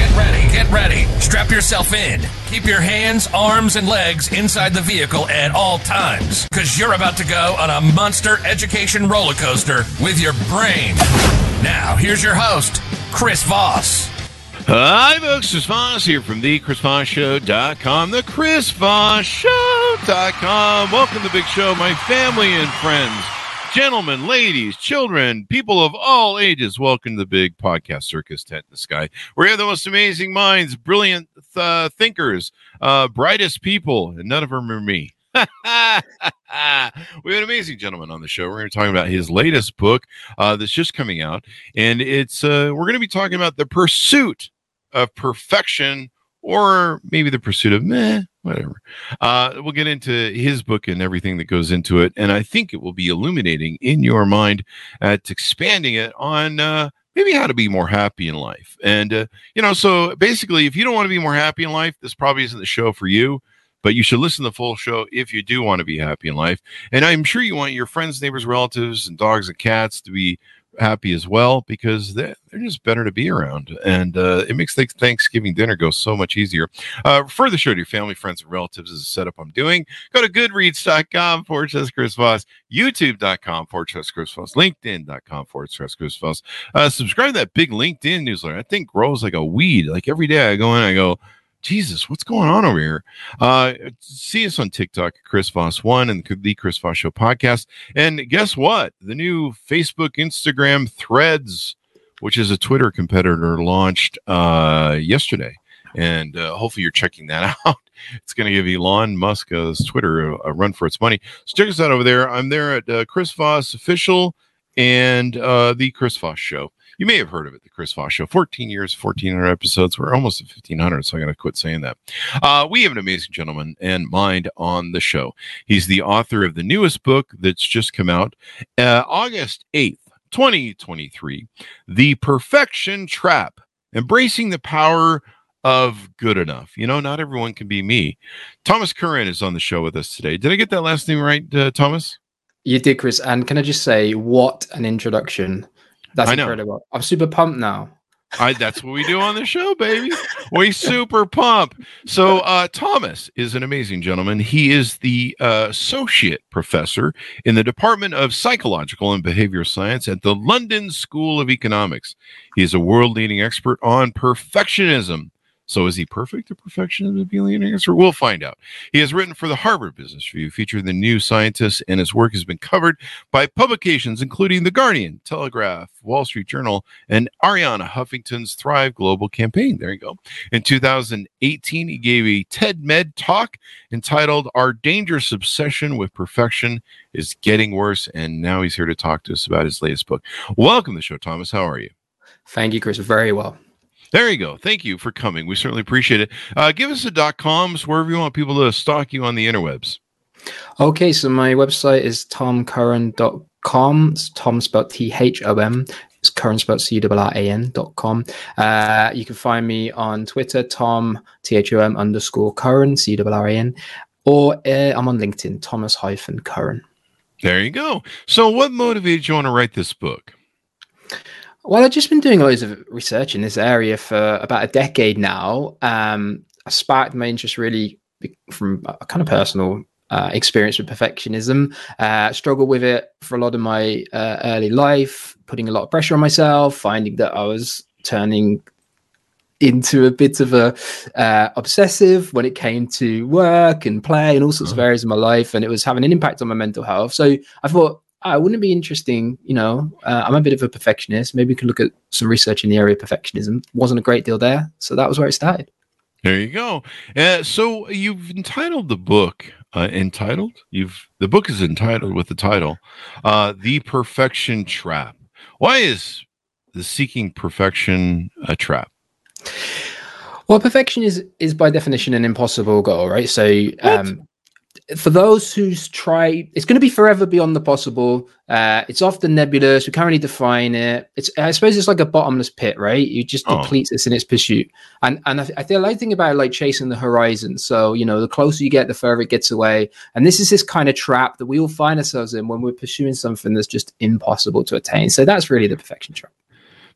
Get ready, get ready. Strap yourself in. Keep your hands, arms, and legs inside the vehicle at all times, because you're about to go on a monster education roller coaster with your brain. Now, here's your host, Chris Voss. Hi, folks. Chris Voss here from the ChrisVossShow.com, the ChrisVossShow.com. Welcome to the big show, my family and friends gentlemen, ladies, children, people of all ages, welcome to the big podcast circus tent in the sky. We have the most amazing minds, brilliant uh, thinkers, uh, brightest people, and none of them are me. we have an amazing gentleman on the show. We're going to be talking about his latest book uh, that's just coming out, and it's uh, we're going to be talking about the pursuit of perfection, or maybe the pursuit of meh, whatever. Uh, we'll get into his book and everything that goes into it, and I think it will be illuminating in your mind at expanding it on uh, maybe how to be more happy in life. And uh, you know, so basically, if you don't want to be more happy in life, this probably isn't the show for you. But you should listen to the full show if you do want to be happy in life. And I'm sure you want your friends, neighbors, relatives, and dogs and cats to be happy as well because they're, they're just better to be around and uh, it makes the thanksgiving dinner go so much easier. Uh, refer the show to your family friends and relatives as a setup i'm doing go to goodreads.com forward slash chris voss youtube.com forward slash chris voss linkedin.com forward slash chris voss. Uh, subscribe to that big linkedin newsletter. I think grows like a weed. Like every day i go in i go Jesus, what's going on over here? Uh, see us on TikTok, Chris Voss One, and the Chris Voss Show podcast. And guess what? The new Facebook, Instagram, Threads, which is a Twitter competitor, launched uh, yesterday. And uh, hopefully you're checking that out. It's going to give Elon Musk's Twitter a, a, run for its money. So check us out over there. I'm there at uh, Chris Voss Official and uh, the Chris Voss Show you may have heard of it, the Chris Voss Show. 14 years, 1,400 episodes. We're almost at 1,500, so I'm going to quit saying that. Uh, we have an amazing gentleman and mind on the show. He's the author of the newest book that's just come out, uh, August 8th, 2023, The Perfection Trap Embracing the Power of Good Enough. You know, not everyone can be me. Thomas Curran is on the show with us today. Did I get that last name right, uh, Thomas? You did, Chris. And can I just say, what an introduction that's incredible. I'm super pumped now. I, that's what we do on the show, baby. We super pump. So, uh, Thomas is an amazing gentleman. He is the uh, associate professor in the Department of Psychological and Behavioral Science at the London School of Economics. He is a world leading expert on perfectionism so is he perfect or perfection of the answer? We'll find out. He has written for the Harvard Business Review, featuring the new Scientist, and his work has been covered by publications including The Guardian, Telegraph, Wall Street Journal, and Arianna Huffington's Thrive Global campaign. There you go. In 2018, he gave a TED Med talk entitled Our Dangerous Obsession with Perfection is Getting Worse. And now he's here to talk to us about his latest book. Welcome to the show, Thomas. How are you? Thank you, Chris. Very well. There you go. Thank you for coming. We certainly appreciate it. Uh, give us the dot coms wherever you want people to stalk you on the interwebs. Okay, so my website is tomcurran.com. It's Tom spelled T H O M. It's Curran spelled C R R A N dot com. Uh, you can find me on Twitter, Tom T H O M underscore Curran, C R R A N, or uh, I'm on LinkedIn, Thomas hyphen Curran. There you go. So, what motivated you want to write this book? Well, I've just been doing loads of research in this area for about a decade now. Um, I sparked my interest really from a kind of personal uh, experience with perfectionism. Uh, struggled with it for a lot of my uh, early life, putting a lot of pressure on myself, finding that I was turning into a bit of a uh, obsessive when it came to work and play and all sorts of uh-huh. areas of my life, and it was having an impact on my mental health. So I thought I wouldn't it be interesting? You know, uh, I'm a bit of a perfectionist. Maybe we could look at some research in the area of perfectionism. Wasn't a great deal there, so that was where it started. There you go. Uh, so you've entitled the book. Uh, entitled. You've the book is entitled with the title, uh, "The Perfection Trap." Why is the seeking perfection a trap? Well, perfection is is by definition an impossible goal, right? So, um, for those who's try, it's going to be forever beyond the possible. Uh, it's often nebulous. We can't really define it. It's, I suppose, it's like a bottomless pit, right? You just Oh. deplete this in its pursuit. And and I, I feel like thing about it, like chasing the horizon. So you know, the closer you get, the further it gets away. And this is this kind of trap that we all find ourselves in when we're pursuing something that's just impossible to attain. So that's really the perfection trap.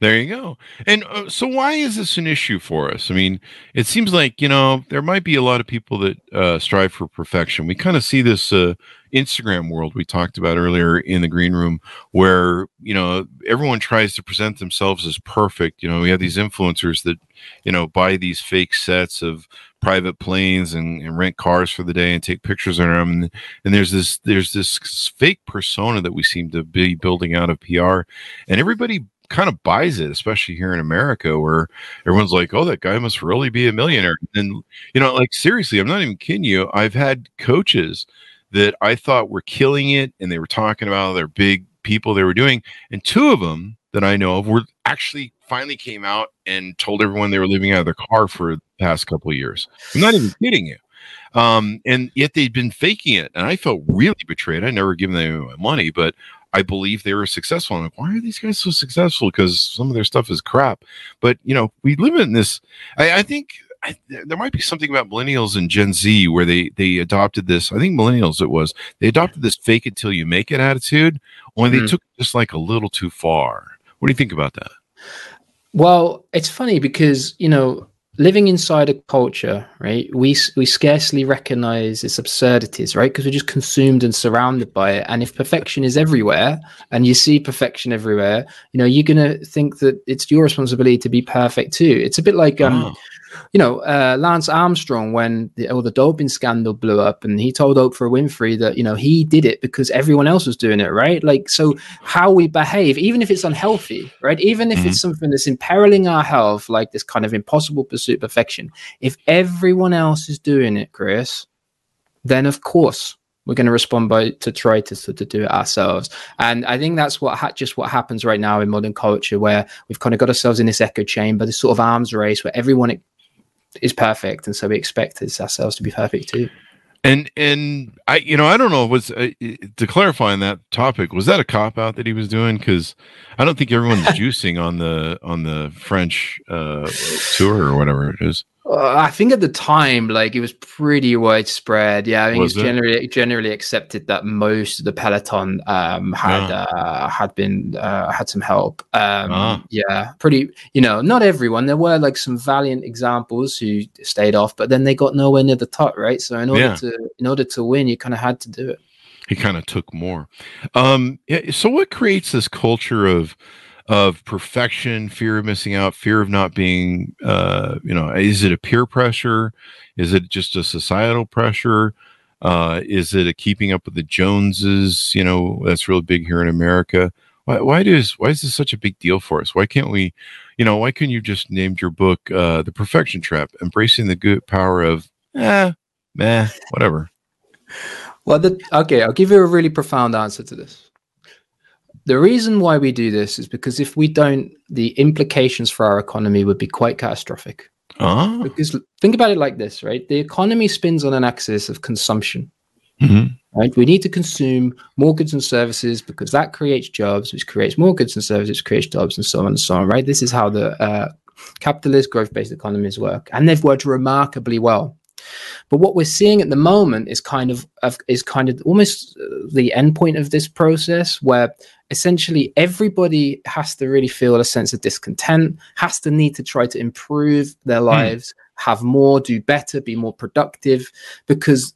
There you go. And uh, so, why is this an issue for us? I mean, it seems like you know there might be a lot of people that uh, strive for perfection. We kind of see this uh, Instagram world we talked about earlier in the green room, where you know everyone tries to present themselves as perfect. You know, we have these influencers that you know buy these fake sets of private planes and, and rent cars for the day and take pictures of them. And, and there's this there's this fake persona that we seem to be building out of PR, and everybody kind of buys it, especially here in America, where everyone's like, "Oh, that guy must really be a millionaire." And you know, like seriously, I'm not even kidding you. I've had coaches that I thought were killing it, and they were talking about their big people they were doing, and two of them that I know of were actually finally came out and told everyone they were living out of their car for the past couple of years. I'm not even kidding you. Um, and yet they'd been faking it, and I felt really betrayed. I never given them my money, but I believe they were successful. I'm like, why are these guys so successful? Because some of their stuff is crap. But you know, we live in this. I, I think I, there might be something about millennials and Gen Z where they they adopted this. I think millennials it was they adopted this "fake it till you make it" attitude. Only they Mm. took just like a little too far. What do you think about that? Well, it's funny because you know, living inside a culture, right? We we scarcely recognize its absurdities, right? Because we're just consumed and surrounded by it. And if perfection is everywhere, and you see perfection everywhere, you know, you're gonna think that it's your responsibility to be perfect too. It's a bit like um, Oh. You know, uh, Lance Armstrong when the, all the doping scandal blew up, and he told Oprah Winfrey that you know he did it because everyone else was doing it, right? Like, so how we behave, even if it's unhealthy, right? Even if it's something that's imperiling our health, like this kind of impossible pursuit of perfection, if everyone else is doing it, Chris, then of course we're going to respond by to try to, to, to do it ourselves and i think that's what ha- just what happens right now in modern culture where we've kind of got ourselves in this echo chamber this sort of arms race where everyone is perfect and so we expect ourselves to be perfect too And and I you know I don't know was uh, to clarify on that topic was that a cop out that he was doing because I don't think everyone's juicing on the on the French uh, tour or whatever it is. Uh, I think at the time, like it was pretty widespread. Yeah, I think Was it's it? generally generally accepted that most of the peloton um, had Yeah. uh, had been uh, had some help. Um, Ah. Yeah, pretty. You know, not everyone. There were like some valiant examples who stayed off, but then they got nowhere near the top, right? So in order Yeah. to in order to win, you kind of had to do it. He kind of took more. Um, yeah, so what creates this culture of of perfection, fear of missing out, fear of not being uh, you know, is it a peer pressure? Is it just a societal pressure? Uh, is it a keeping up with the Joneses? You know, that's really big here in America. Why, why does why is this such a big deal for us? Why can't we, you know, why couldn't you just named your book uh, "The Perfection Trap"? Embracing the good power of, eh, meh, whatever. Well, the, okay, I'll give you a really profound answer to this. The reason why we do this is because if we don't, the implications for our economy would be quite catastrophic. Ah, Because think about it like this, right? The economy spins on an axis of consumption, mhm. right? We need to consume more goods and services because that creates jobs, which creates more goods and services, which creates jobs, and so on and so on, right? This is how the uh, capitalist growth-based economies work, and they've worked remarkably well. But what we're seeing at the moment is kind of, of is kind of almost uh, the end point of this process, where essentially everybody has to really feel a sense of discontent, has to need to try to improve their lives, have more, do better, be more productive, because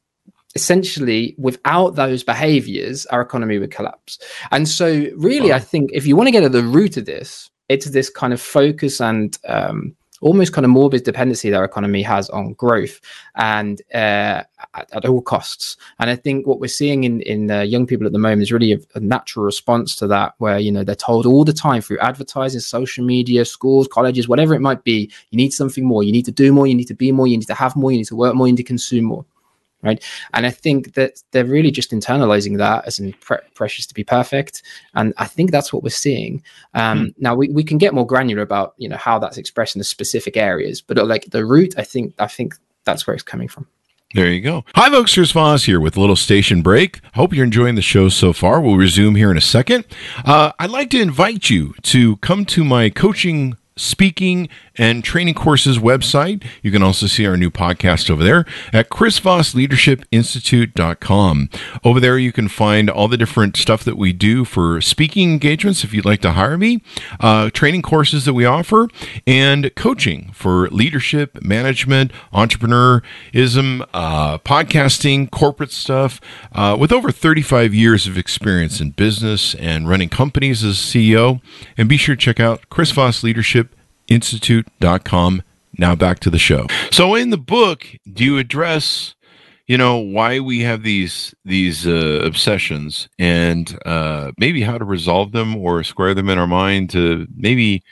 essentially without those behaviors our economy would collapse and so really Wow. i think if you want to get at the root of this it's this kind of focus and um, almost kind of morbid dependency that our economy has on growth and uh, at, at all costs. And i think what we're seeing in in uh, young people at the moment is really a, a natural response to that where you know they're told all the time through advertising social media schools colleges whatever it might be you need something more. You need to do more. You need to be more. You need to have more. You need to work more. You need to consume more right and i think that they're really just internalizing that as in pre- precious to be perfect and i think that's what we're seeing um now we, we can get more granular about you know how that's expressed in the specific areas but uh, like the root i think i think that's where it's coming from There you go. Hi, folks. Chris Voss here with a little station break. Hope you're enjoying the show so far. We'll resume here in a second. Uh, I'd like to invite you to come to my coaching speaking and training courses website. You can also see our new podcast over there at chrisvossleadershipinstitute.com. Over there, you can find all the different stuff that we do for speaking engagements if you'd like to hire me, uh, training courses that we offer, and coaching for leadership, management, entrepreneurism, uh, podcasting, corporate stuff. Uh, with over 35 years of experience in business and running companies as CEO. And be sure to check out Chris Voss Leadership institute.com. Now back to the show. So in the book, do you address, you know, why we have these these uh, obsessions and uh, maybe how to resolve them or square them in our mind to maybe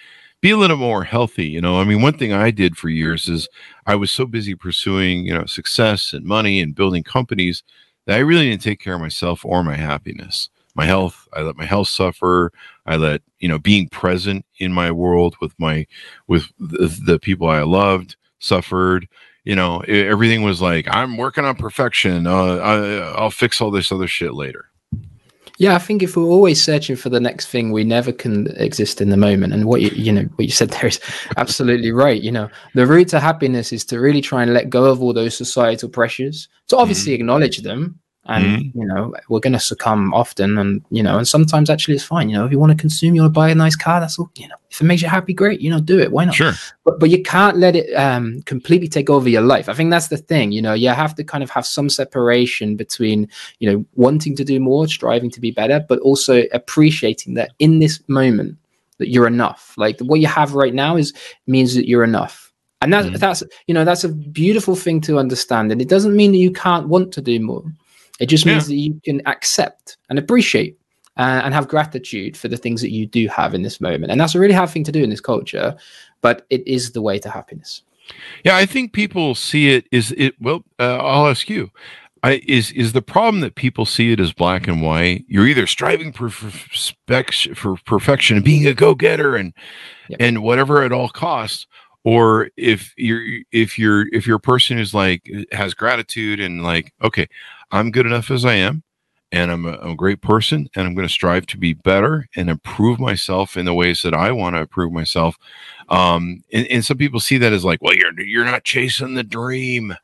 be a little more healthy. You know, I mean, one thing I did for years is I was so busy pursuing, you know, success and money and building companies that I really didn't take care of myself or my happiness my health i let my health suffer i let you know being present in my world with my with the, the people i loved suffered you know it, everything was like i'm working on perfection uh, I, i'll fix all this other shit later yeah, I think if we're always searching for the next thing, we never can exist in the moment. And what you you know what you said there is absolutely right. You know, the route to happiness is to really try and let go of all those societal pressures. To obviously mm-hmm. acknowledge them, and mm-hmm. you know we're going to succumb often and you know and sometimes actually it's fine you know if you want to consume you want to buy a nice car that's all you know. If it makes you happy great you know do it why not? Sure. But but you can't let it um completely take over your life. I think that's the thing you know you have to kind of have some separation between you know wanting to do more striving to be better but also appreciating that in this moment that you're enough. Like what you have right now is means that you're enough. And that's mm-hmm. that's you know that's a beautiful thing to understand and it doesn't mean that you can't want to do more it just means yeah. that you can accept and appreciate uh, and have gratitude for the things that you do have in this moment. And that's a really hard thing to do in this culture, but it is the way to happiness. Yeah, I think people see it is it. Well, uh, I'll ask you. I, is is the problem that people see it as black and white? You're either striving for, for perfection and being a go getter and yep. and whatever at all costs, or if you're if you're if you're a person who's like has gratitude and like okay I'm good enough as I am, and I'm a, I'm a great person, and I'm going to strive to be better and improve myself in the ways that I want to improve myself. Um, and, and some people see that as like, well, you're you're not chasing the dream.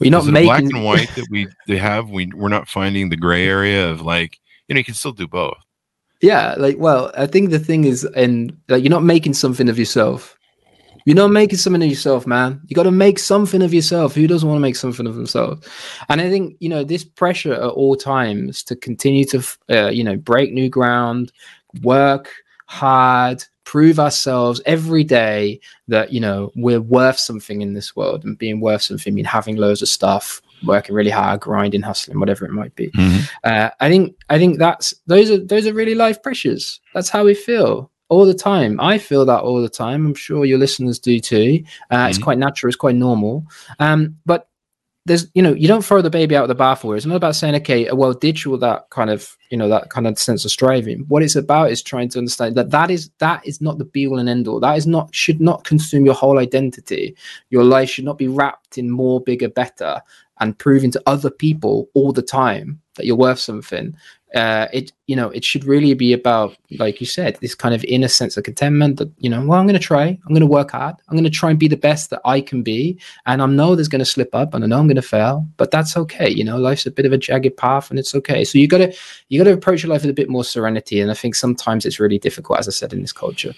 We're not making black and white that we they have. We we're not finding the gray area of like you know you can still do both. Yeah, like well, I think the thing is, and like you're not making something of yourself. You're not making something of yourself, man. You got to make something of yourself. Who doesn't want to make something of themselves? And I think you know this pressure at all times to continue to uh, you know break new ground, work hard, prove ourselves every day that you know we're worth something in this world, and being worth something mean having loads of stuff, working really hard, grinding, hustling, whatever it might be. Mm-hmm. Uh, I think I think that's those are those are really life pressures. That's how we feel all the time. I feel that all the time. I'm sure your listeners do too. Uh, mm-hmm. It's quite natural. It's quite normal. Um, but there's, you know, you don't throw the baby out of the bathwater. It's not about saying, okay, well, ditch all that kind of, you know, that kind of sense of striving. What it's about is trying to understand that that is that is not the be all and end all. That is not should not consume your whole identity. Your life should not be wrapped in more, bigger, better, and proving to other people all the time that you're worth something uh, it you know it should really be about like you said this kind of inner sense of contentment that you know well i'm going to try. I'm going to work hard. I'm going to try and be the best that i can be. And i know there's going to slip up and i know i'm going to fail but that's okay. You know life's a bit of a jagged path and it's okay. So you got to you got to approach your life with a bit more serenity. And i think sometimes it's really difficult as i said in this culture.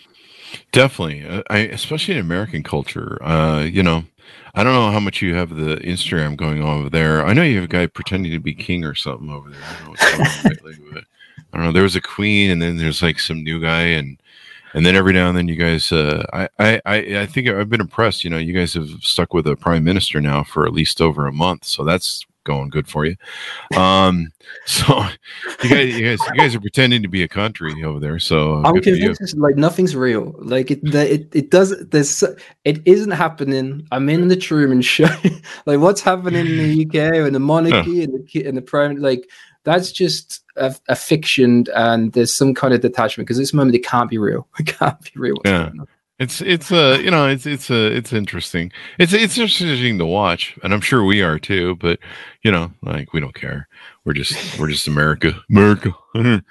Definitely. Uh, I, especially in american culture uh, you know I don't know how much you have the Instagram going on over there. I know you have a guy pretending to be king or something over there. I don't know what's lately, I don't know. There was a queen, and then there's like some new guy, and and then every now and then you guys. Uh, I I I think I've been impressed. You know, you guys have stuck with a prime minister now for at least over a month, so that's going good for you. Um, so you guys, you guys, you guys are pretending to be a country over there. So I'm convinced like nothing's real. Like it, it, it does. There's, it isn't happening. I'm in the Truman Show. like what's happening in the UK and the monarchy huh. and the and the prime. Like that's just a, a, fiction, and there's some kind of detachment because this moment it can't be real. It can't be real. Yeah. It's it's uh you know it's it's uh it's interesting. It's it's interesting to watch, and I'm sure we are too. But you know, like we don't care. We're just we're just America, America.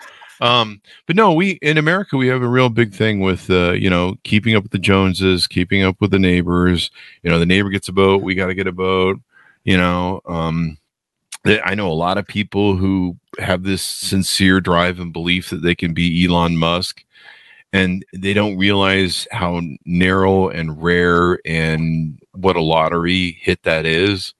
um, but no, we in America we have a real big thing with uh you know keeping up with the Joneses, keeping up with the neighbors. You know, the neighbor gets a boat, we got to get a boat. You know, um, I know a lot of people who have this sincere drive and belief that they can be Elon Musk and they don't realize how narrow and rare and what a lottery hit that is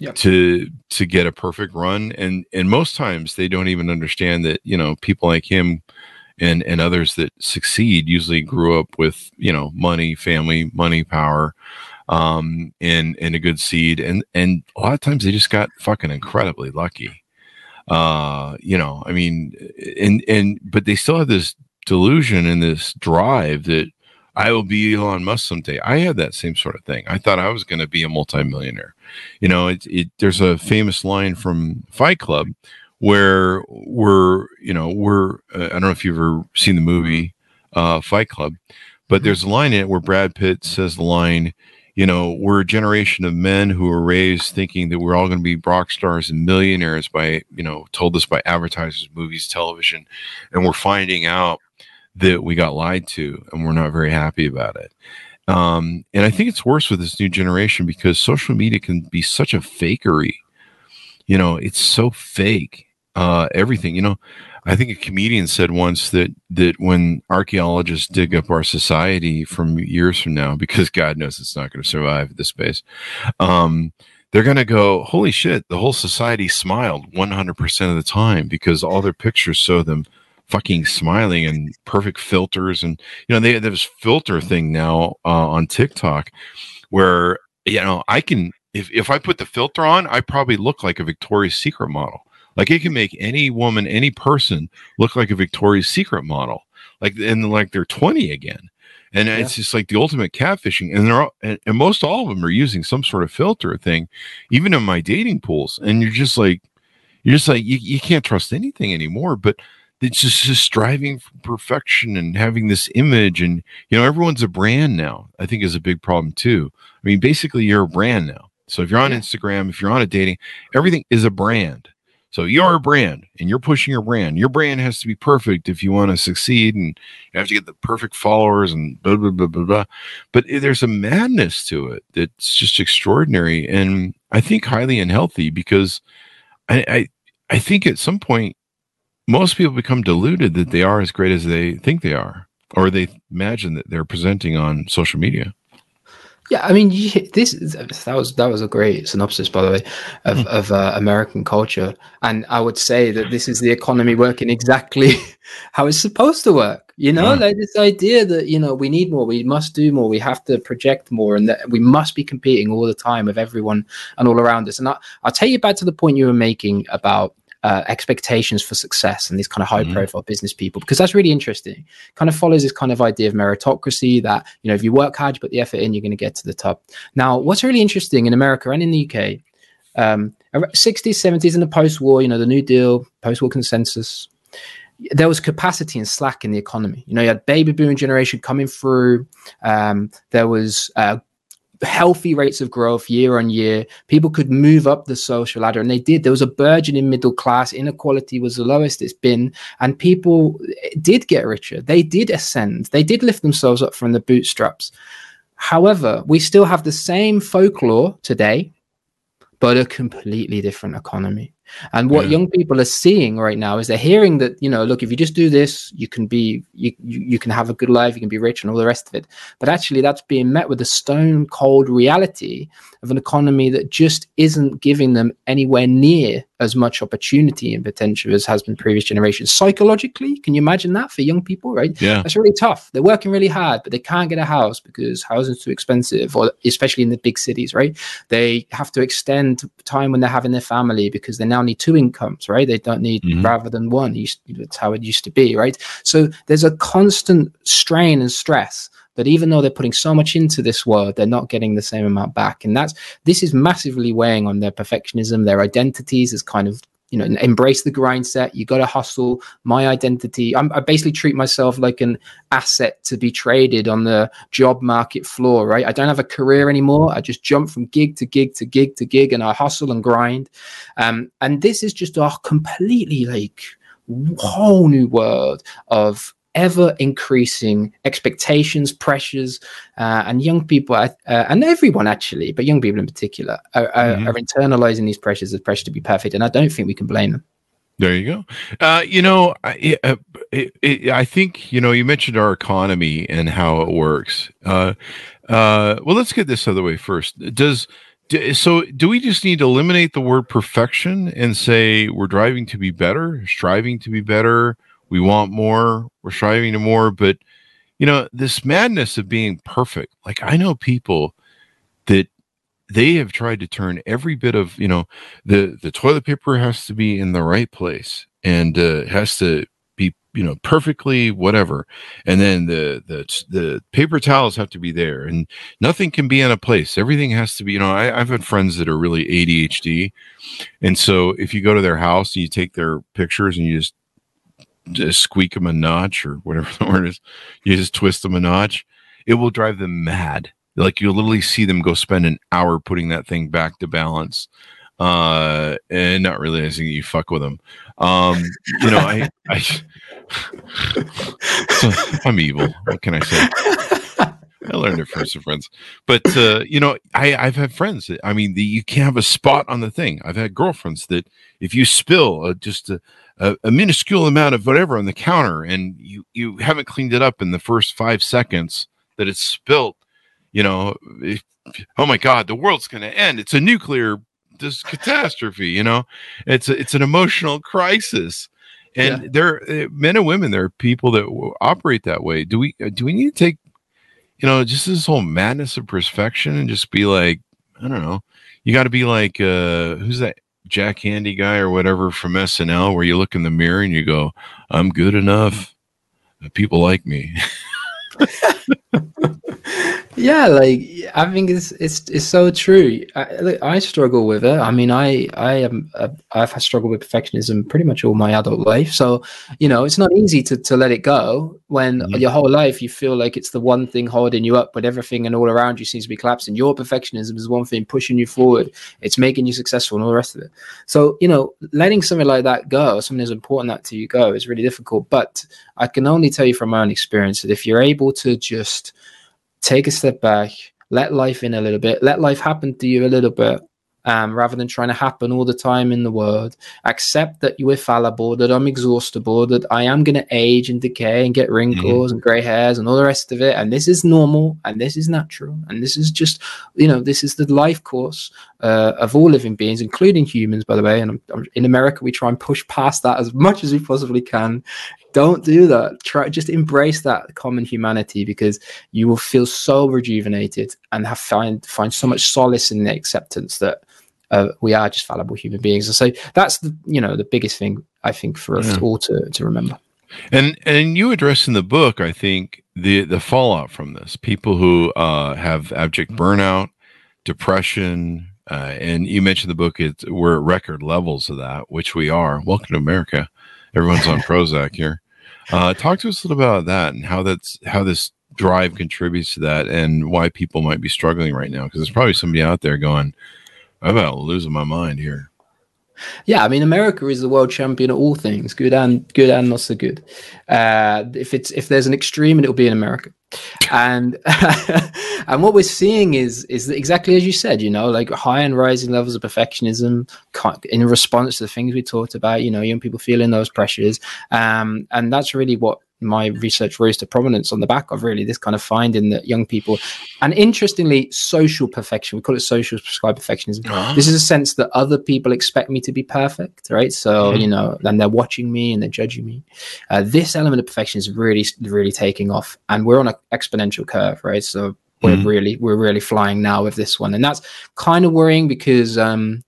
yep. to to get a perfect run. And and most times they don't even understand that you know people like him and and others that succeed usually grew up with you know money family money power um and and a good seed. And and a lot of times they just got fucking incredibly lucky. Uh you know i mean and and but they still have this delusion and this drive that I will be Elon Musk someday. I had that same sort of thing. I thought I was going to be a multimillionaire. You know, it, it, there's a famous line from Fight Club where we're, you know, we're, uh, I don't know if you've ever seen the movie uh, Fight Club, but mm-hmm. there's a line in it where Brad Pitt says the line, you know, we're a generation of men who were raised thinking that we're all going to be rock stars and millionaires by, you know, told us by advertisers, movies, television, and we're finding out that we got lied to and we're not very happy about it. Um, and I think it's worse with this new generation because social media can be such a fakery. You know, it's so fake. Uh, everything. You know, I think a comedian said once that that when archaeologists dig up our society from years from now, because God knows it's not going to survive this space, um, they're going to go, "Holy shit!" The whole society smiled 100 percent of the time because all their pictures show them fucking smiling and perfect filters and you know they have this filter thing now uh, on TikTok where you know I can if if I put the filter on I probably look like a Victoria's Secret model. Like it can make any woman any person look like a Victoria's Secret model like and like they're 20 again. And yeah. it's just like the ultimate catfishing and they're all, and, and most all of them are using some sort of filter thing even in my dating pools. And you're just like you're just like you, you can't trust anything anymore. But it's just, just striving for perfection and having this image and you know everyone's a brand now i think is a big problem too. I mean basically you're a brand now. So if you're on instagram if you're on a dating everything is a brand. So you're a brand and you're pushing your brand. Your brand has to be perfect if you want to succeed and you have to get the perfect followers and blah blah blah blah blah. But there's a madness to it that's just extraordinary and i think highly unhealthy because i i, I think at some point most people become deluded that they are as great as they think they are, or they imagine that they're presenting on social media. Yeah, I mean, this that was that was a great synopsis, by the way, of mm. of uh, American culture, and I would say that this is the economy working exactly how it's supposed to work. You know, yeah. like this idea that you know we need more, we must do more, we have to project more, and that we must be competing all the time with everyone and all around us. And I, I'll take you back to the point you were making about uh, expectations for success and these kind of high mm-hmm. profile business people because that's really interesting kind of follows this kind of idea of meritocracy that you know if you work hard you put the effort in you're going to get to the top now what's really interesting in america and in the uk um, 60s 70s in the post-war you know the new deal post-war consensus there was capacity and slack in the economy. You know, you had baby boom generation coming through. Um, there was uh, healthy rates of growth year on year. People could move up the social ladder, and they did. There was a burgeoning middle class. Inequality was the lowest it's been, and people did get richer. They did ascend. They did lift themselves up from the bootstraps. However, we still have the same folklore today, but a completely different economy. And what yeah. young people are seeing right now is they're hearing that, you know, look, if you just do this, you can be, you, you, you can have a good life, you can be rich and all the rest of it. But actually, that's being met with a stone cold reality of an economy that just isn't giving them anywhere near as much opportunity and potential as has been previous generations. Psychologically, can you imagine that for young people, right? Yeah. That's really tough. They're working really hard, but they can't get a house because housing's too expensive, or especially in the big cities, right? They have to extend time when they're having their family because they now need two incomes, right? They don't need mm-hmm. rather than one. That's how it used to be, right? So there's a constant strain and stress but even though they're putting so much into this world, they're not getting the same amount back. And that's this is massively weighing on their perfectionism, their identities as kind of you know embrace the grind set. You got to hustle. My identity I'm, i basically treat myself like an asset to be traded on the job market floor right? I don't have a career anymore. I just jump from gig to gig to gig to gig and i hustle and grind. Um, and this is just a completely like whole new world of ever increasing expectations, pressures, uh, and young people, uh, and everyone actually, but young people in particular, are, are, mm-hmm. are, internalizing these pressures as pressure to be perfect. And I don't think we can blame them. There you go. Uh, you know, I, uh, it, it, I think, you know, you mentioned our economy and how it works. Uh, uh, well, let's get this the way first. Does, so do we just need to eliminate the word perfection and say we're driving to be better, striving to be better, we want more we're striving to more but you know this madness of being perfect like i know people that they have tried to turn every bit of you know the the toilet paper has to be in the right place and uh, has to be you know perfectly whatever. And then the the the paper towels have to be there and nothing can be in a place. Everything has to be you know I, i've had friends that are really adhd and so if you go to their house and you take their pictures and you just just squeak them a notch or whatever the word is, you just twist them a notch, it will drive them mad. Like you'll literally see them go spend an hour putting that thing back to balance, uh, and not realizing you fuck with them. Um, you know, I, I, so I'm evil. What can I say? I learned it from some friends, but uh, you know, I, I've had friends. That, I mean, the, you can't have a spot on the thing. I've had girlfriends that if you spill uh, just a, a, a, minuscule amount of whatever on the counter and you you haven't cleaned it up in the first five seconds that it's spilt, you know, if, oh my God, the world's going to end. It's a nuclear this catastrophe. You know, it's a, it's an emotional crisis. And yeah. there, uh, men and women, there are people that operate that way. Do we do we need to take you know, just this whole madness of perfection and just be like, I don't know. You got to be like, uh, who's that Jack Handey guy or whatever from SNL where you look in the mirror and you go, I'm good enough. People like me. yeah like i think it's it's it's so true. I, I struggle with it. I mean i i am uh, i've struggled with perfectionism pretty much all my adult life. So you know it's not easy to, to let it go when mm-hmm. your whole life you feel like it's the one thing holding you up but everything and all around you seems to be collapsing. Your perfectionism is one thing pushing you forward. It's making you successful and all the rest of it. So you know letting something like that go something as important that to you go is really difficult. But i can only tell you from my own experience that if you're able to just take a step back, let life in a little bit, let life happen to you a little bit, um, rather than trying to happen all the time in the world. Accept that you're fallible, that I'm exhaustible, that I am going to age and decay and get wrinkles mm-hmm. and gray hairs and all the rest of it. And this is normal and this is natural. And this is just, you know, this is the life course uh, of all living beings, including humans, by the way. And I'm, I'm, in America, we try and push past that as much as we possibly can. Don't do that. Try just embrace that common humanity because you will feel so rejuvenated and have find find so much solace in the acceptance that uh, we are just fallible human beings. And so that's the you know the biggest thing I think for us yeah. all to to remember. And and you address in the book, I think the the fallout from this, people who uh, have abject burnout, depression, uh, and you mentioned the book. It's we're at record levels of that, which we are. Welcome to America. Everyone's on Prozac here. Uh, talk to us a little about that and how that's how this drive contributes to that, and why people might be struggling right now. Because there's probably somebody out there going, I'm about losing my mind here. Yeah, I mean, America is the world champion at all things, good and good and not so good. Uh, if it's if there's an extreme, it'll be in America. And and what we're seeing is is exactly as you said, you know, like high and rising levels of perfectionism in response to the things we talked about. You know, young people feeling those pressures, um, and that's really what my research rose to prominence on the back of really this kind of finding that young people and interestingly social perfection we call it social prescribed perfectionism uh-huh. this is a sense that other people expect me to be perfect right so mm-hmm. you know and they're watching me and they're judging me uh, this element of perfection is really really taking off and we're on an exponential curve right so we're mm-hmm. really we're really flying now with this one and that's kind of worrying because um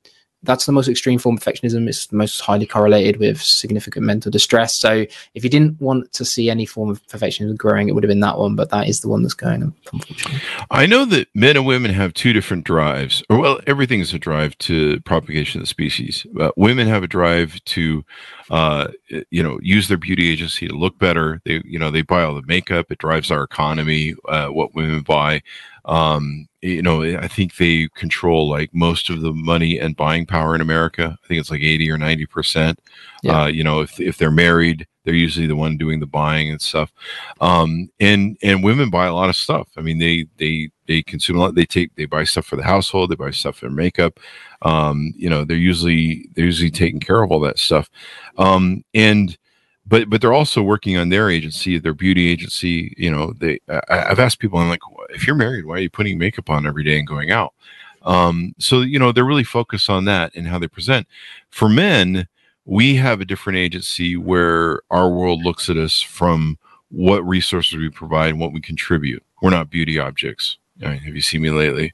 that's the most extreme form of perfectionism. It's the most highly correlated with significant mental distress. So if you didn't want to see any form of perfectionism growing, it would have been that one. But that is the one that's going. Unfortunately, I know that men and women have two different drives. Or well, everything is a drive to propagation of the species. But women have a drive to, uh, you know, use their beauty agency to look better. They, you know, they buy all the makeup. It drives our economy. Uh, what women buy. Um, you know, I think they control like most of the money and buying power in America. I think it's like 80 or 90 percent. Yeah. Uh, you know, if, if they're married, they're usually the one doing the buying and stuff. Um, and, and women buy a lot of stuff. I mean, they, they, they consume a lot. They take, they buy stuff for the household. They buy stuff for makeup. Um, you know, they're usually, they're usually taking care of all that stuff. Um, and, but but they're also working on their agency, their beauty agency. You know, they I, have asked people, I'm like, if you're married, why are you putting makeup on every day and going out? Um, so you know, they're really focused on that and how they present. For men, we have a different agency where our world looks at us from what resources we provide and what we contribute. We're not beauty objects. have you seen me lately?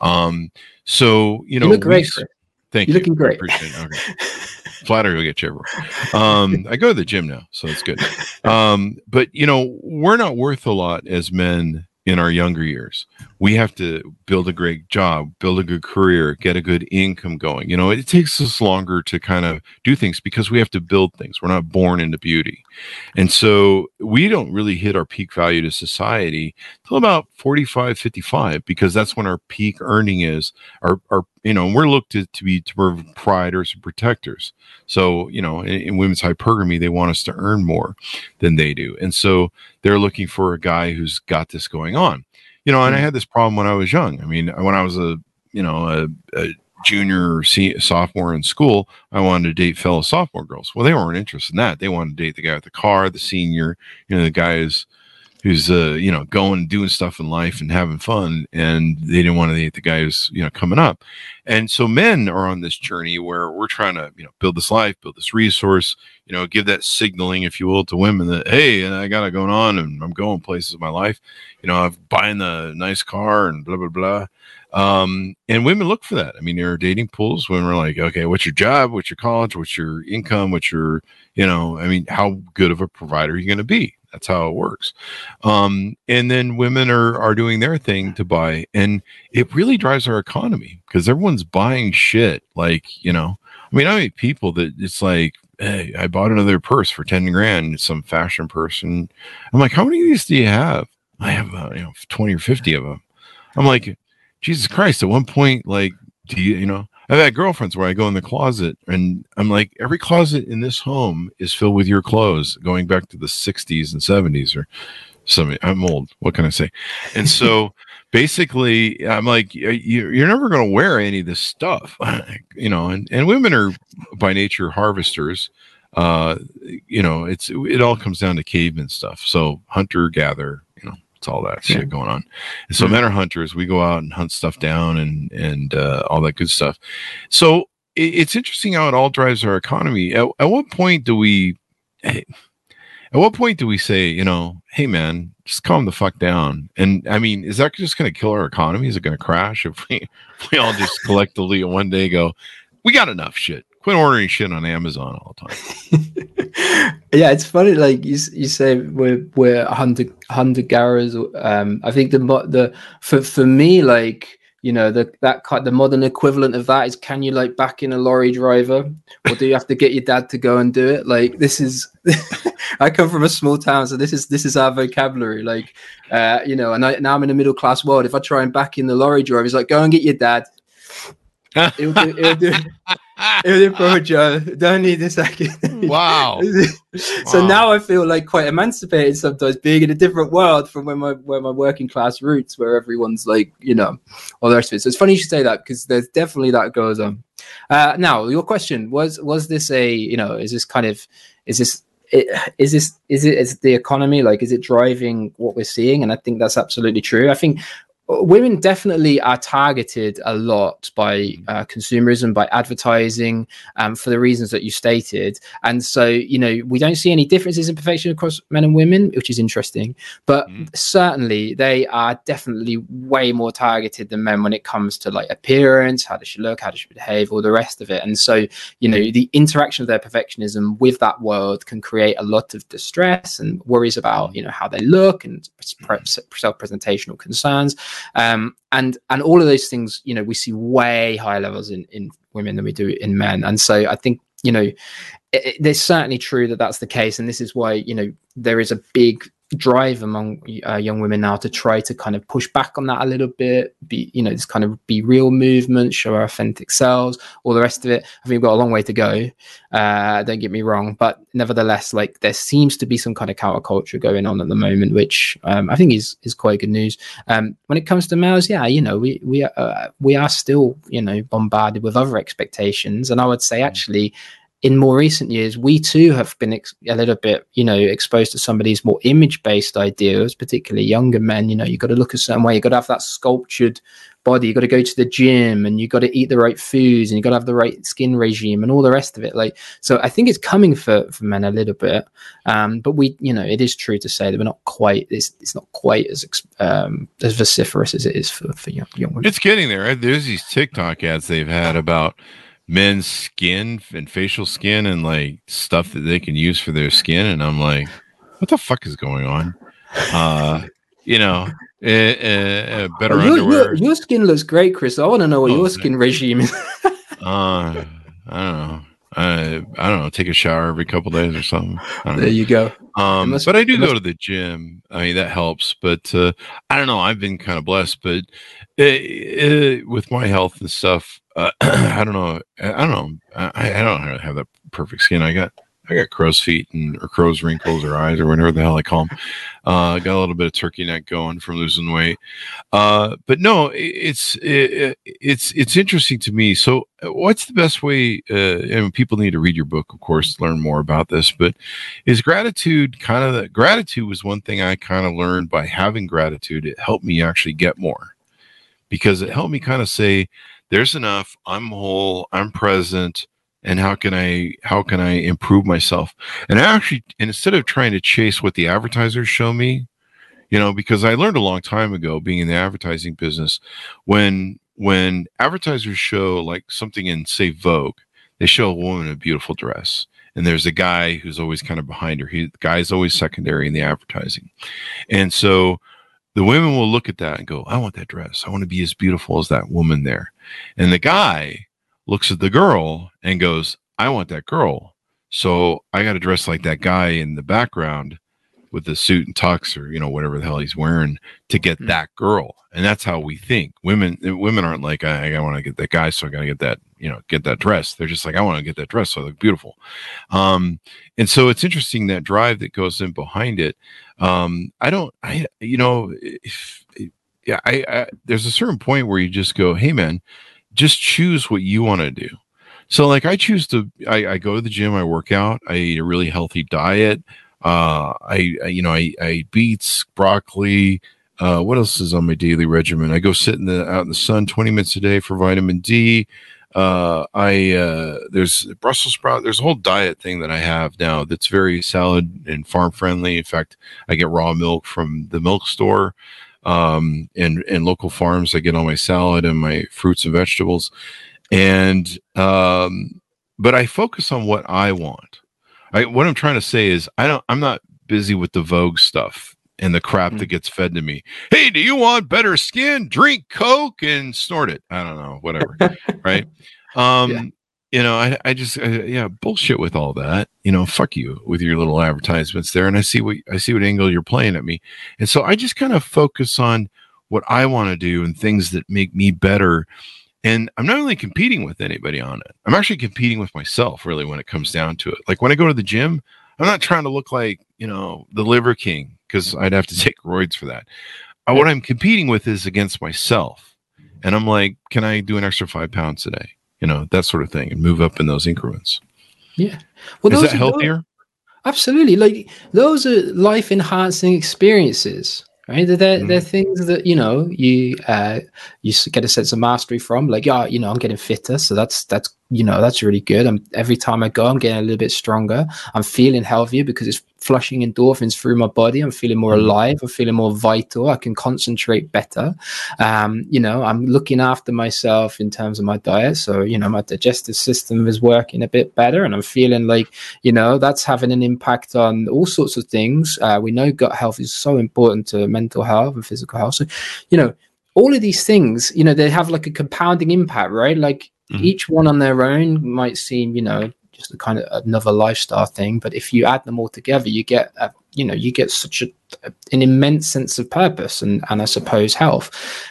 Um, so you know, you look great. We, thank You're looking great. Okay. Flattery will get you everywhere. Um, I go to the gym now, so it's good. Um, but you know, we're not worth a lot as men in our younger years. We have to build a great job, build a good career, get a good income going. You know, it takes us longer to kind of do things because we have to build things. We're not born into beauty. And so we don't really hit our peak value to society till about 45, 55, because that's when our peak earning is. Our, our you know, we're looked to, to be to providers and protectors. So, you know, in, in women's hypergamy, they want us to earn more than they do. And so they're looking for a guy who's got this going on. You know, and I hmm. had this problem when I was young. I mean, when I was a, you know, a, a junior or sophomore in school, I wanted to date fellow sophomore girls. Well, they weren't interested in that. They wanted to date the guy with the car, the senior, you know, the guy who's who's uh, you know going doing stuff in life and having fun and they didn't want to date the guy who's you know coming up. And so men are on this journey where we're trying to you know build this life build this resource you know give that signaling if you will to women that hey i got it going on and i'm going places in my life. You know i'm buying the nice car and blah blah blah. Um, and women look for that. I mean there are dating pools women are like okay what's your job? What's your college? What's your income? What's your you know i mean how good of a provider are you going to be that's how it works. Um, and then women are are doing their thing to buy, and it really drives our economy because everyone's buying shit. Like you know, I mean, I meet people that it's like, hey, I bought another purse for ten grand. Some fashion person. I'm like, how many of these do you have? I have uh, you know twenty or fifty of them. I'm like, Jesus Christ! At one point, like, do you you know? I've had girlfriends where I go in the closet and I'm like, every closet in this home is filled with your clothes going back to the 60s and 70s or something. I'm old. What can I say? And so basically, I'm like, you're never going to wear any of this stuff, you know, and, and women are by nature harvesters. Uh, you know, it's, it all comes down to caveman stuff. So hunter gather, it's all that yeah. shit going on. And so mm-hmm. men are hunters. We go out and hunt stuff down and and uh, all that good stuff. So it, it's interesting how it all drives our economy. At, at what point do we? At what point do we say, you know, hey man, just calm the fuck down? And I mean, is that just going to kill our economy? Is it going to crash if we if we all just collectively one day go, we got enough shit? Quit ordering shit on Amazon all the time. yeah, it's funny. Like you, you say, we're we're hunter hunter gatherers. Um, I think the the for for me, like you know, the that kind the modern equivalent of that is, can you like back in a lorry driver, or do you have to get your dad to go and do it? Like this is. I come from a small town, so this is this is our vocabulary. Like, uh, you know, and I, now I'm in a middle class world. If I try and back in the lorry driver, he's like, "Go and get your dad." it'll do, it'll do, it'll do Joe. Don't need a second. Wow. so wow. now I feel like quite emancipated sometimes, being in a different world from where my where my working class roots, where everyone's like, you know, all the rest of it. So it's funny you should say that because there's definitely that goes on. Uh, now, your question was was this a you know is this kind of is this is this is it is the economy like is it driving what we're seeing and i think that's absolutely true i think women definitely are targeted a lot by uh, consumerism, by advertising, um, for the reasons that you stated. And so, you know, we don't see any differences in perfection across men and women, which is interesting. But mm. certainly, they are definitely way more targeted than men when it comes to like appearance, how does she look, how does she behave, all the rest of it. And so, you know, the interaction of their perfectionism with that world can create a lot of distress and worries about, you know, how they look and self-presentational concerns um, and and all of those things you know we see way higher levels in in women than we do in men. And so i think you know it, it, it's certainly true that that's the case. And this is why you know there is a big drive among uh, young women now to try to kind of push back on that a little bit be you know this kind of be real movement show our authentic selves all the rest of it i think we've got a long way to go uh, don't get me wrong but nevertheless like there seems to be some kind of counterculture going on at the moment which um, i think is is quite good news um, when it comes to males yeah you know we we are uh, we are still you know bombarded with other expectations and i would say mm. actually in more recent years, we too have been ex- a little bit, you know, exposed to some of these more image-based ideas, particularly younger men. You know, you got to look a certain way. you've got to have that sculptured body. you've got to go to the gym, and you've got to eat the right foods, and you've got to have the right skin regime, and all the rest of it. Like, so I think it's coming for for men a little bit. Um, but we, you know, it is true to say that we're not quite. It's it's not quite as um, as vociferous as it is for for young, young women. It's getting there. There's these TikTok ads they've had about men's skin and facial skin and like stuff that they can use for their skin and i'm like what the fuck is going on uh you know uh, uh, better well, your, your, your, skin looks great chris i want to know what oh, your skin regime is uh i don't know I, I don't know, take a shower every couple days or something. There know. you go. Um, must, but I do must... go to the gym. I mean, that helps. But uh, I don't know. I've been kind of blessed. But uh, uh, with my health and stuff, uh, I don't know. I don't know. I, I don't have that perfect skin. I got I got crow's feet and or crow's wrinkles or eyes or whatever the hell I call them. Uh, got a little bit of turkey neck going from losing weight. Uh, but no, it's it, it's it's interesting to me. So, what's the best way? Uh, and people need to read your book, of course, to learn more about this. But is gratitude kind of the gratitude was one thing I kind of learned by having gratitude. It helped me actually get more because it helped me kind of say, "There's enough. I'm whole. I'm present." and how can i how can i improve myself and I actually instead of trying to chase what the advertisers show me you know because i learned a long time ago being in the advertising business when when advertisers show like something in say vogue they show a woman in a beautiful dress and there's a guy who's always kind of behind her he the guy's always secondary in the advertising and so the women will look at that and go i want that dress i want to be as beautiful as that woman there and the guy looks at the girl and goes, I want that girl. So I got to dress like that guy in the background with the suit and tux or, you know, whatever the hell he's wearing to get mm-hmm. that girl. And that's how we think. Women, women aren't like, I, I want to get that guy. So I got to get that, you know, get that dress. They're just like, I want to get that dress. So I look beautiful. Um, and so it's interesting that drive that goes in behind it. Um, I don't, I, you know, if, yeah, I, I, there's a certain point where you just go, Hey man, just choose what you want to do. So like I choose to I, I, go to the gym, I work out, I eat a really healthy diet. Uh I, I you know I, I eat beets, broccoli, uh what else is on my daily regimen? I go sit in the out in the sun 20 minutes a day for vitamin D. Uh I uh there's Brussels sprout, there's a whole diet thing that I have now that's very salad and farm friendly. In fact, I get raw milk from the milk store um, and and local farms. I get all my salad and my fruits and vegetables, and um, but I focus on what I want. I, what I'm trying to say is I don't. I'm not busy with the Vogue stuff and the crap mm-hmm. that gets fed to me. Hey, do you want better skin? Drink Coke and snort it. I don't know, whatever. right. Um, yeah you know, I, I just, uh, yeah, bullshit with all that. You know, fuck you with your little advertisements there. And I see what I see what angle you're playing at me, and so I just kind of focus on what I want to do and things that make me better. And I'm not only competing with anybody on it, I'm actually competing with myself. Really, when it comes down to it, like when I go to the gym, I'm not trying to look like you know the Liver King because I'd have to take roids for that. Uh, what I'm competing with is against myself, and I'm like, can I do an extra five pounds today? you know, that sort of thing, and move up in those increments. Yeah. Well, is that healthier? Those, absolutely. Like those are life enhancing experiences. Right? They're, they're, mm. they're things that you know you uh, you get a sense of mastery from. Like, yeah, you know, I'm getting fitter, so that's that's you know that's really good. I'm every time I go, I'm getting a little bit stronger. I'm feeling healthier because it's flushing endorphins through my body. I'm feeling more mm. alive. I'm feeling more vital. I can concentrate better. Um, you know, I'm looking after myself in terms of my diet. So, you know, my digestive system is working a bit better and I'm feeling like, you know, that's having an impact on all sorts of things. Uh, we know gut health is so important to mental health and physical health. So, you know, all of these things, you know, they have like a compounding impact, right? Like mm. each one on their own might seem, you know, just a kind of another lifestyle thing. But if you add them all together, you get a, you know you get such a, an immense sense of purpose and and I suppose health.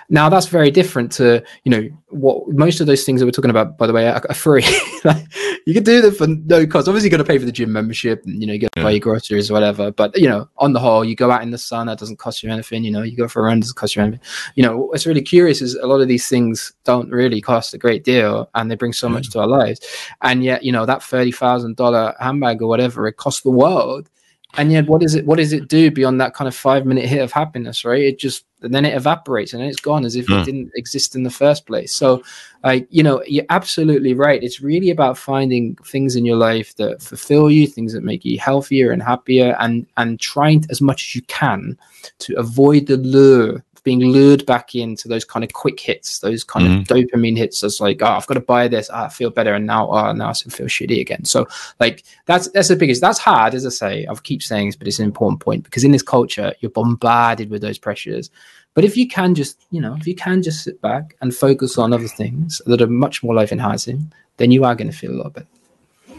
Now that's very different to you know what most of those things that we're talking about by the way are, are free. you can do them for no cost. Obviously, you got to pay for the gym membership and you know you got to buy your groceries or whatever. But you know on the whole, you go out in the sun that doesn't cost you anything. You know you go for a run doesn't cost you anything. You know what's really curious is a lot of these things don't really cost a great deal and they bring so much to our lives. And yet you know that thirty thousand dollar handbag or whatever it costs the world and yet what does it what does it do beyond that kind of five minute hit of happiness right? It just and then it evaporates and then it's gone as if mm. it didn't exist in the first place. So like you know you're absolutely right. It's really about finding things in your life that fulfill you things that make you healthier and happier and and trying as much as you can to avoid the lure being lured back into those kind of quick hits, those kind mm-hmm. of dopamine hits. As like, oh, I've got to buy this. Oh, I feel better, and now, oh, now I feel shitty again. So, like, that's that's the biggest. That's hard, as I say. I keep saying this, but it's an important point because in this culture, you're bombarded with those pressures. But if you can just, you know, if you can just sit back and focus on other things that are much more life enhancing, then you are going to feel a lot better.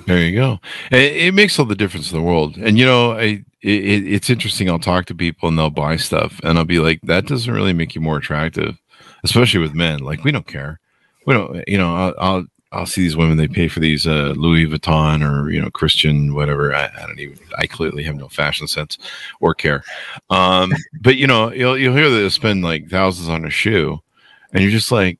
There you go. It, it, makes all the difference in the world. And you know, I, it, it's interesting. I'll talk to people and they'll buy stuff, and I'll be like, "That doesn't really make you more attractive," especially with men. Like we don't care. We don't. You know, I'll I'll, I'll see these women. They pay for these uh, Louis Vuitton or you know Christian whatever. I, I, don't even. I clearly have no fashion sense or care. Um, but you know, you'll you'll hear that they spend like thousands on a shoe, and you're just like,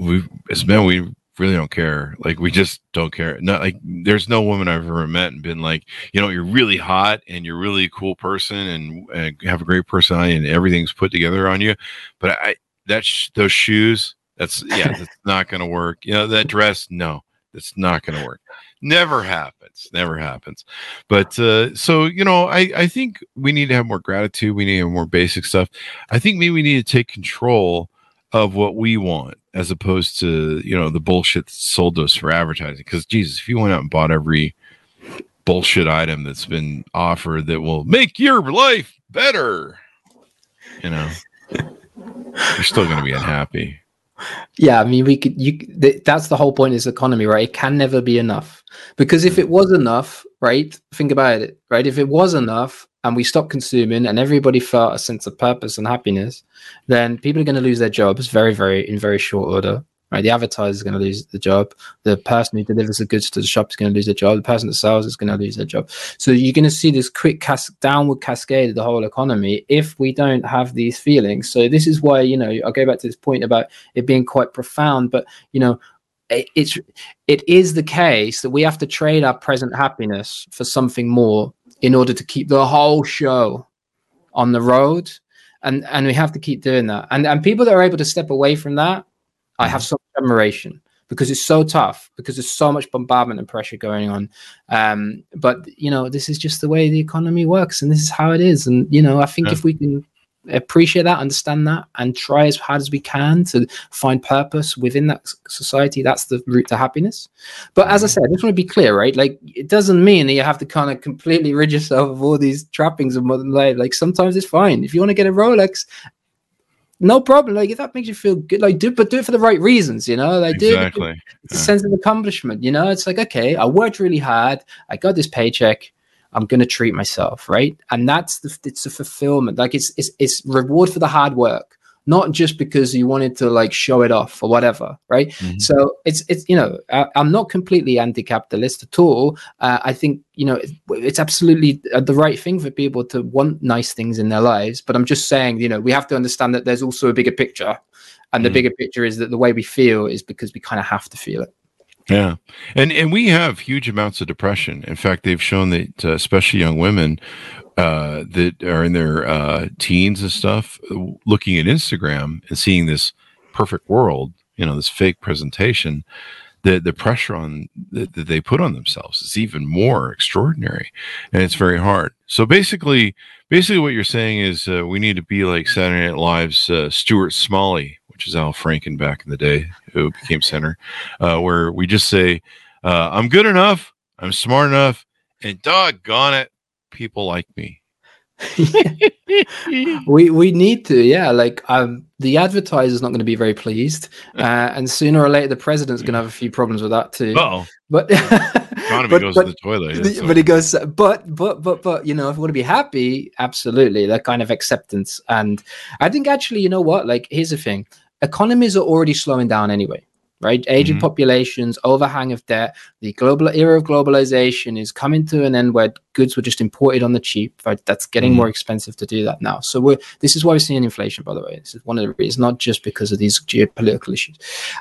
we as men we really don't care. Like we just don't care. Not like there's no woman I've ever met and been like, you know, you're really hot and you're really a cool person and, and have a great personality and everything's put together on you. But I that sh- those shoes, that's yeah, that's not gonna work. You know, that dress, no, that's not gonna work. Never happens. Never happens. But uh, so you know, I I think we need to have more gratitude. We need more basic stuff. I think maybe we need to take control of what we want as opposed to you know the bullshit sold to us for advertising. Because jesus if you went out and bought every bullshit item that's been offered that will make your life better you know you're still going to be unhappy. Yeah i mean we could you that's the whole point is economy right? It can never be enough. Because if it was enough right think about it right? If it was enough and we stopped consuming and everybody felt a sense of purpose and happiness, then people are going to lose their jobs very, very in very short order. Right, the advertiser is going to lose the job. The person who delivers the goods to the shop is going to lose their job. The person that sells is going to lose their job. So you're going to see this quick cas- downward cascade of the whole economy if we don't have these feelings. So this is why you know I'll go back to this point about it being quite profound. But you know it's it is the case that we have to trade our present happiness for something more in order to keep the whole show on the road. And and we have to keep doing that. And and people that are able to step away from that i have some admiration because it's so tough because there's so much bombardment and pressure going on. Um but you know this is just the way the economy works and this is how it is. And you know i think yeah. if we can appreciate that, understand that, and try as hard as we can to find purpose within that society. That's the route to happiness. But as I mm-hmm. said, I just want to be clear, right? Like, it doesn't mean that you have to kind of completely rid yourself of all these trappings of modern life. Like, sometimes it's fine. If you want to get a Rolex, no problem. Like if that makes you feel good, like do but do it for the right reasons, you know. Like exactly. do it's yeah. a sense of accomplishment, you know. It's like okay, I worked really hard, I got this paycheck, I'm going to treat myself, right? And that's the it's a fulfillment. Like it's it's it's reward for the hard work, not just because you wanted to like show it off or whatever, right? Mm-hmm. So it's it's you know I, am not completely anti-capitalist at all. Uh, I think you know it, it's absolutely uh, the right thing for people to want nice things in their lives. But I'm just saying, you know, we have to understand that there's also a bigger picture, and mm-hmm. the bigger picture is that the way we feel is because we kind of have to feel it. Yeah, and and we have huge amounts of depression. In fact, they've shown that uh, especially young women uh, that are in their uh, teens and stuff, looking at Instagram and seeing this perfect world, you know, this fake presentation, the the pressure on that, that they put on themselves is even more extraordinary, and it's very hard. So basically, basically, what you're saying is uh, we need to be like Saturday Night Live's uh, Stuart Smalley which is Al Franken back in the day, who became center, uh, where we just say, uh, I'm good enough, I'm smart enough, and doggone it, people like me. we we need to yeah like um the advertiser's not going to be very pleased uh, and sooner or later the president's going to have a few problems with that too. Oh but economy but, goes but, to the toilet but he goes but but but but you know if we want to be happy absolutely that kind of acceptance. And i think actually you know what like here's the thing economies are already slowing down anyway right? Aging mm-hmm. populations, overhang of debt, the global era of globalization is coming to an end where goods were just imported on the cheap. Right? That's getting mm-hmm. more expensive to do that now. So we're this is why we're seeing inflation, by the way. This is one of the reasons, not just because of these geopolitical issues.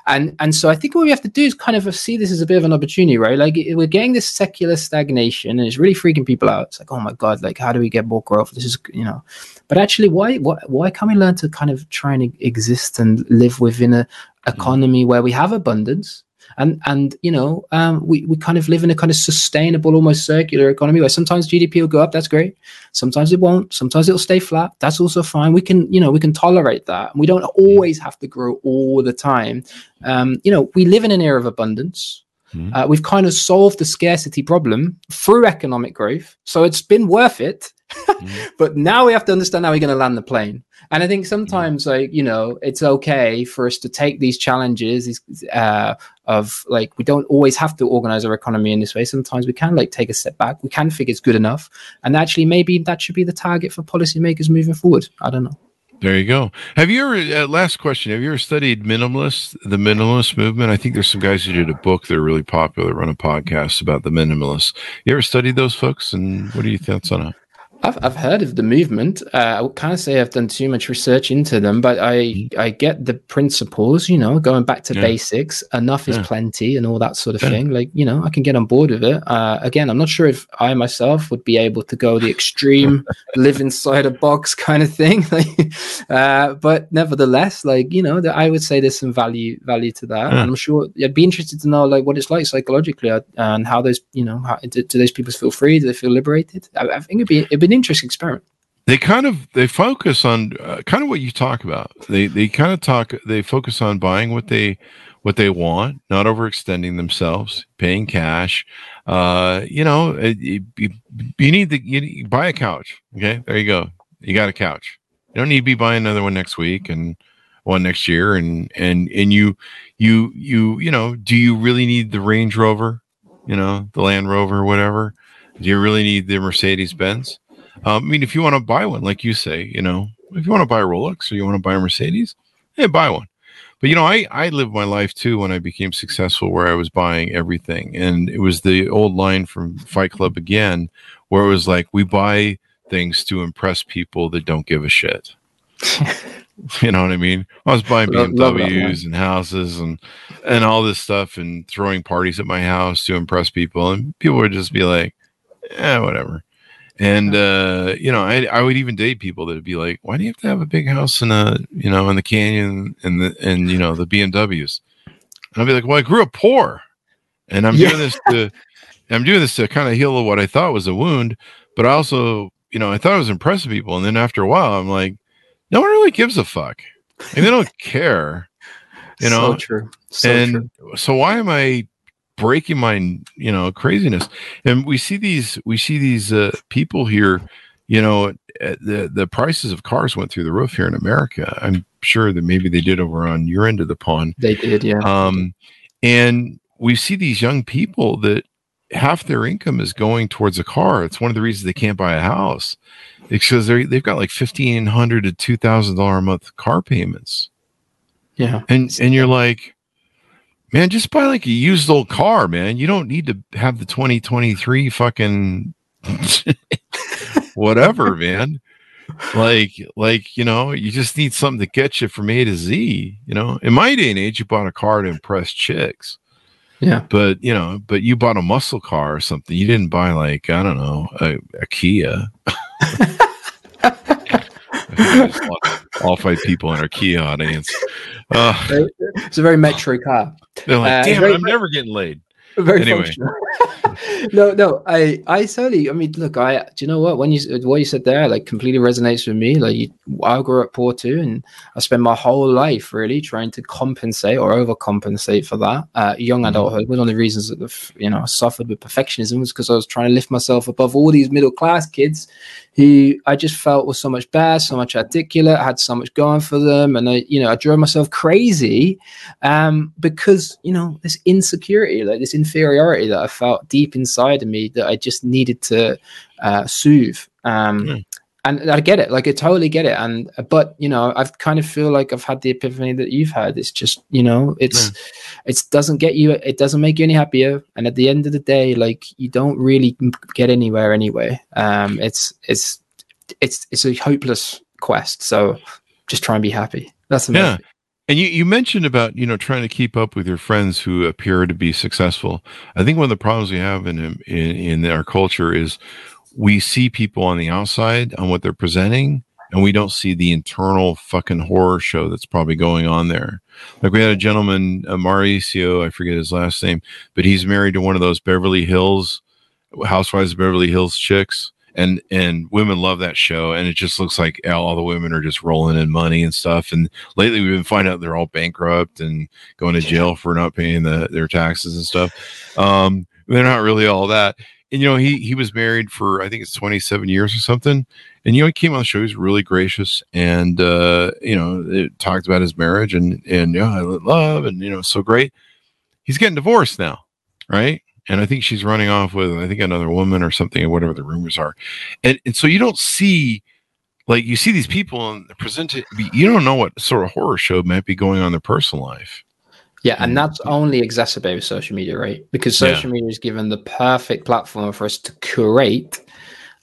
And and so I think what we have to do is kind of see this as a bit of an opportunity, right? Like we're getting this secular stagnation and it's really freaking people out. It's like, oh my God, like how do we get more growth? This is you know but actually why why, why can't we learn to kind of try and exist and live within a, economy where we have abundance and and you know um, we we kind of live in a kind of sustainable, almost circular economy where sometimes GDP will go up, that's great. Sometimes it won't. Sometimes it'll stay flat. That's also fine. We can you know we can tolerate that. We don't always have to grow all the time. Um, you know we live in an era of abundance. Mm-hmm. Uh, we've kind of solved the scarcity problem through economic growth, so it's been worth it. Mm-hmm. But now we have to understand how we're going to land the plane. And I think sometimes, like you know, it's okay for us to take these challenges uh, of like we don't always have to organize our economy in this way. Sometimes we can like take a step back. We can think it's good enough, and actually maybe that should be the target for policymakers moving forward. I don't know. There you go. Have you ever, uh, last question, have you ever studied minimalist, the minimalist movement? I think there's some guys who did a book that are really popular, run a podcast about the minimalists. You ever studied those folks? And what are your thoughts on it? I've, I've heard of the movement. Uh, I can't say I've done too much research into them, but I mm-hmm. I get the principles. You know, going back to yeah. basics. Enough is plenty, and all that sort of yeah. thing. Like you know, I can get on board with it. Uh, again, I'm not sure if I myself would be able to go the extreme, live inside a box kind of thing. uh, but nevertheless, like you know, I would say there's some value value to that. And I'm sure I'd be interested to know like what it's like psychologically uh, and how those you know how, do, do those people feel free? Do they feel liberated? I, I think it'd be it'd be interesting experiment. They kind of they focus on uh, kind of what you talk about. They they kind of talk. They focus on buying what they what they want, not overextending themselves, paying cash. Uh, you know, you, you, you need to you buy a couch. Okay, there you go. You got a couch. You don't need to be buying another one next week and one next year. And and and you you you you know, do you really need the Range Rover? You know, the Land Rover, or whatever. Do you really need the Mercedes Benz? Um, I mean, if you want to buy one, like you say, you know, if you want to buy a Rolex or you want to buy a Mercedes, hey, buy one. But you know, I I lived my life too when I became successful, where I was buying everything, and it was the old line from Fight Club again, where it was like we buy things to impress people that don't give a shit. you know what I mean? I was buying BMWs and houses and and all this stuff and throwing parties at my house to impress people, and people would just be like, "Yeah, whatever." And uh, you know, I I would even date people that would be like, "Why do you have to have a big house in a you know in the canyon and the and you know the BMWs?" And I'd be like, "Well, I grew up poor, and I'm yeah. doing this to I'm doing this to kind of heal what I thought was a wound, but I also you know I thought I was impressing people, and then after a while, I'm like, no one really gives a fuck, and they don't care." You know, so true. So and true. so why am I breaking my you know craziness. And we see these we see these uh, people here you know the the prices of cars went through the roof here in america. I'm sure that maybe they did over on your end of the pond. They did yeah. Um and we see these young people that half their income is going towards a car. It's one of the reasons they can't buy a house. Because they they've got like 1500 to 2000 dollar a month car payments. Yeah. And and you're like man, just buy like a used old car, man. You don't need to have the 2023 fucking whatever, man. Like, like, you know, you just need something to get you from A to Z. You know, in my day and age, you bought a car to impress chicks. Yeah. But you know, but you bought a muscle car or something. You didn't buy like I don't know a, a Kia. all five people in our Kia audience. Uh, it's a very metro car. They're like, Uh, damn very- I'm never getting laid. Very Anyway. functional. no, no, I, I certainly, I mean, look, I, do you know what? When you, what you said there, like, completely resonates with me. Like, you, I grew up poor too, and I spent my whole life really trying to compensate or overcompensate for that. Uh, young Mhm. adulthood. One of the reasons that, the, you know, I suffered with perfectionism was because I was trying to lift myself above all these middle class kids who I just felt was so much better, so much articulate, had so much going for them, and I, you know, I drove myself crazy um, because you know this insecurity, like this inferiority that I felt deep inside of me that I just needed to uh, soothe. Um, Hmm. And I get it, like I totally get it. And but you know, I've kind of feel like I've had the epiphany that you've had. It's just you know, it's it doesn't get you, it doesn't make you any happier. And at the end of the day, like you don't really get anywhere anyway. Um, it's it's it's it's a hopeless quest. So just try and be happy. That's the Yeah. message. And you, you mentioned about you know trying to keep up with your friends who appear to be successful. I think one of the problems we have in in, in our culture is we see people on the outside on what they're presenting, and we don't see the internal fucking horror show that's probably going on there. Like we had a gentleman, uh, Mauricio, I forget his last name, but he's married to one of those Beverly Hills Housewives of Beverly Hills chicks. And and women love that show, and it just looks like all the women are just rolling in money and stuff. And lately, we've been finding out they're all bankrupt and going to jail for not paying the, their taxes and stuff. Um, they're not really all that. And you know, he he was married for I think it's 27 years or something. And you know, he came on the show. He was really gracious, and uh, you know, it talked about his marriage and and yeah, I love and you know, so great. He's getting divorced now, right? And I think she's running off with I think another woman or something, or whatever the rumors are. And and so you don't see like you see these people and presented you don't know what sort of horror show might be going on in their personal life Yeah, Mm. and that's only exacerbated with social media, right? Because Yeah. social media is given the perfect platform for us to curate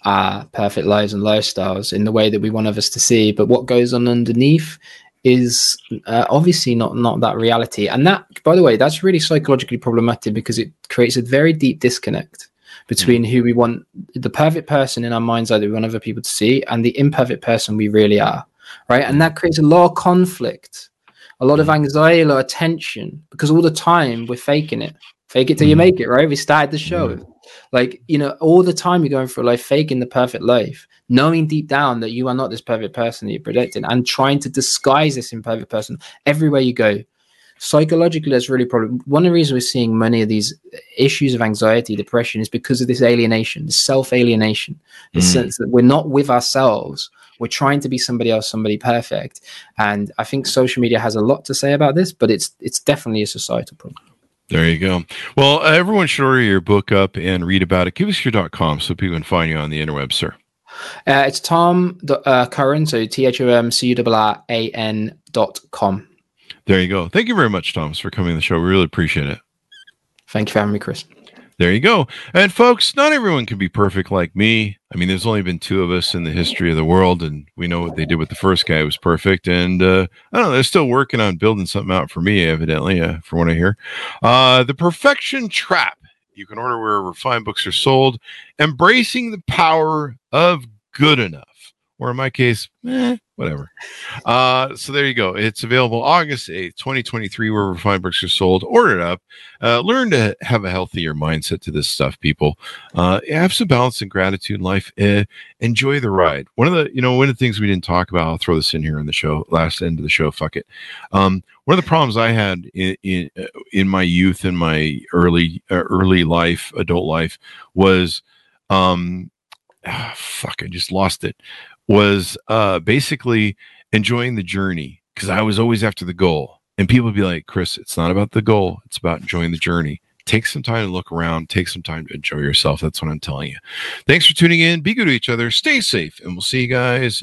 our perfect lives and lifestyles in the way that we want others to see. But what goes on underneath is uh, obviously not not that reality. And that, by the way, that's really psychologically problematic because it creates a very deep disconnect between who we want, the perfect person in our mind's eye that we want other people to see, and the imperfect person we really are, right? And that creates a lot of conflict a lot of anxiety, a lot of tension, because all the time we're faking it. Fake it till you Mhm. make it, right? We started the show. Like, you know, all the time you're going through life faking the perfect life, knowing deep down that you are not this perfect person that you're predicting and trying to disguise this imperfect person everywhere you go. Psychologically, that's really problem. One of the reasons we're seeing many of these issues of anxiety, depression, is because of this alienation, this self alienation, the Mm. sense that we're not with ourselves. We're trying to be somebody else, somebody perfect. And I think social media has a lot to say about this, but it's it's definitely a societal problem. there you go well everyone should order your book up and read about it give us your com so people can find you on the interweb sir Uh, it's Tom uh, Curran, so T H O M C U R R A N dot com. There you go. Thank you very much thomas for coming to the show. We really appreciate it. Thank you for having me, Chris. there you go. And folks not everyone can be perfect like me. I mean there's only been two of us in the history of the world and we know what they did with the first guy was perfect. And uh, i don't know they're still working on building something out for me evidently uh, from what i hear. Uh, the perfection trap. You can order wherever fine books are sold. Embracing the power of good enough or in my case eh, whatever. Uh, so there you go. It's available august 8th 2023 wherever fine books are sold. Order it up. Uh, learn to have a healthier mindset to this stuff people. Uh, have some balance and gratitude in life. Uh, enjoy the ride. One of the you know one of the things we didn't talk about i'll throw this in here in the show last end of the show fuck it. Um, one of the problems i had in in, uh, in my youth and my early uh, early life adult life was um ah, fuck i just lost it was uh basically enjoying the journey because i was always after the goal. And people would be like chris it's not about the goal it's about enjoying the journey. Take some time to look around take some time to enjoy yourself that's what i'm telling you. Thanks for tuning in be good to each other stay safe and we'll see you guys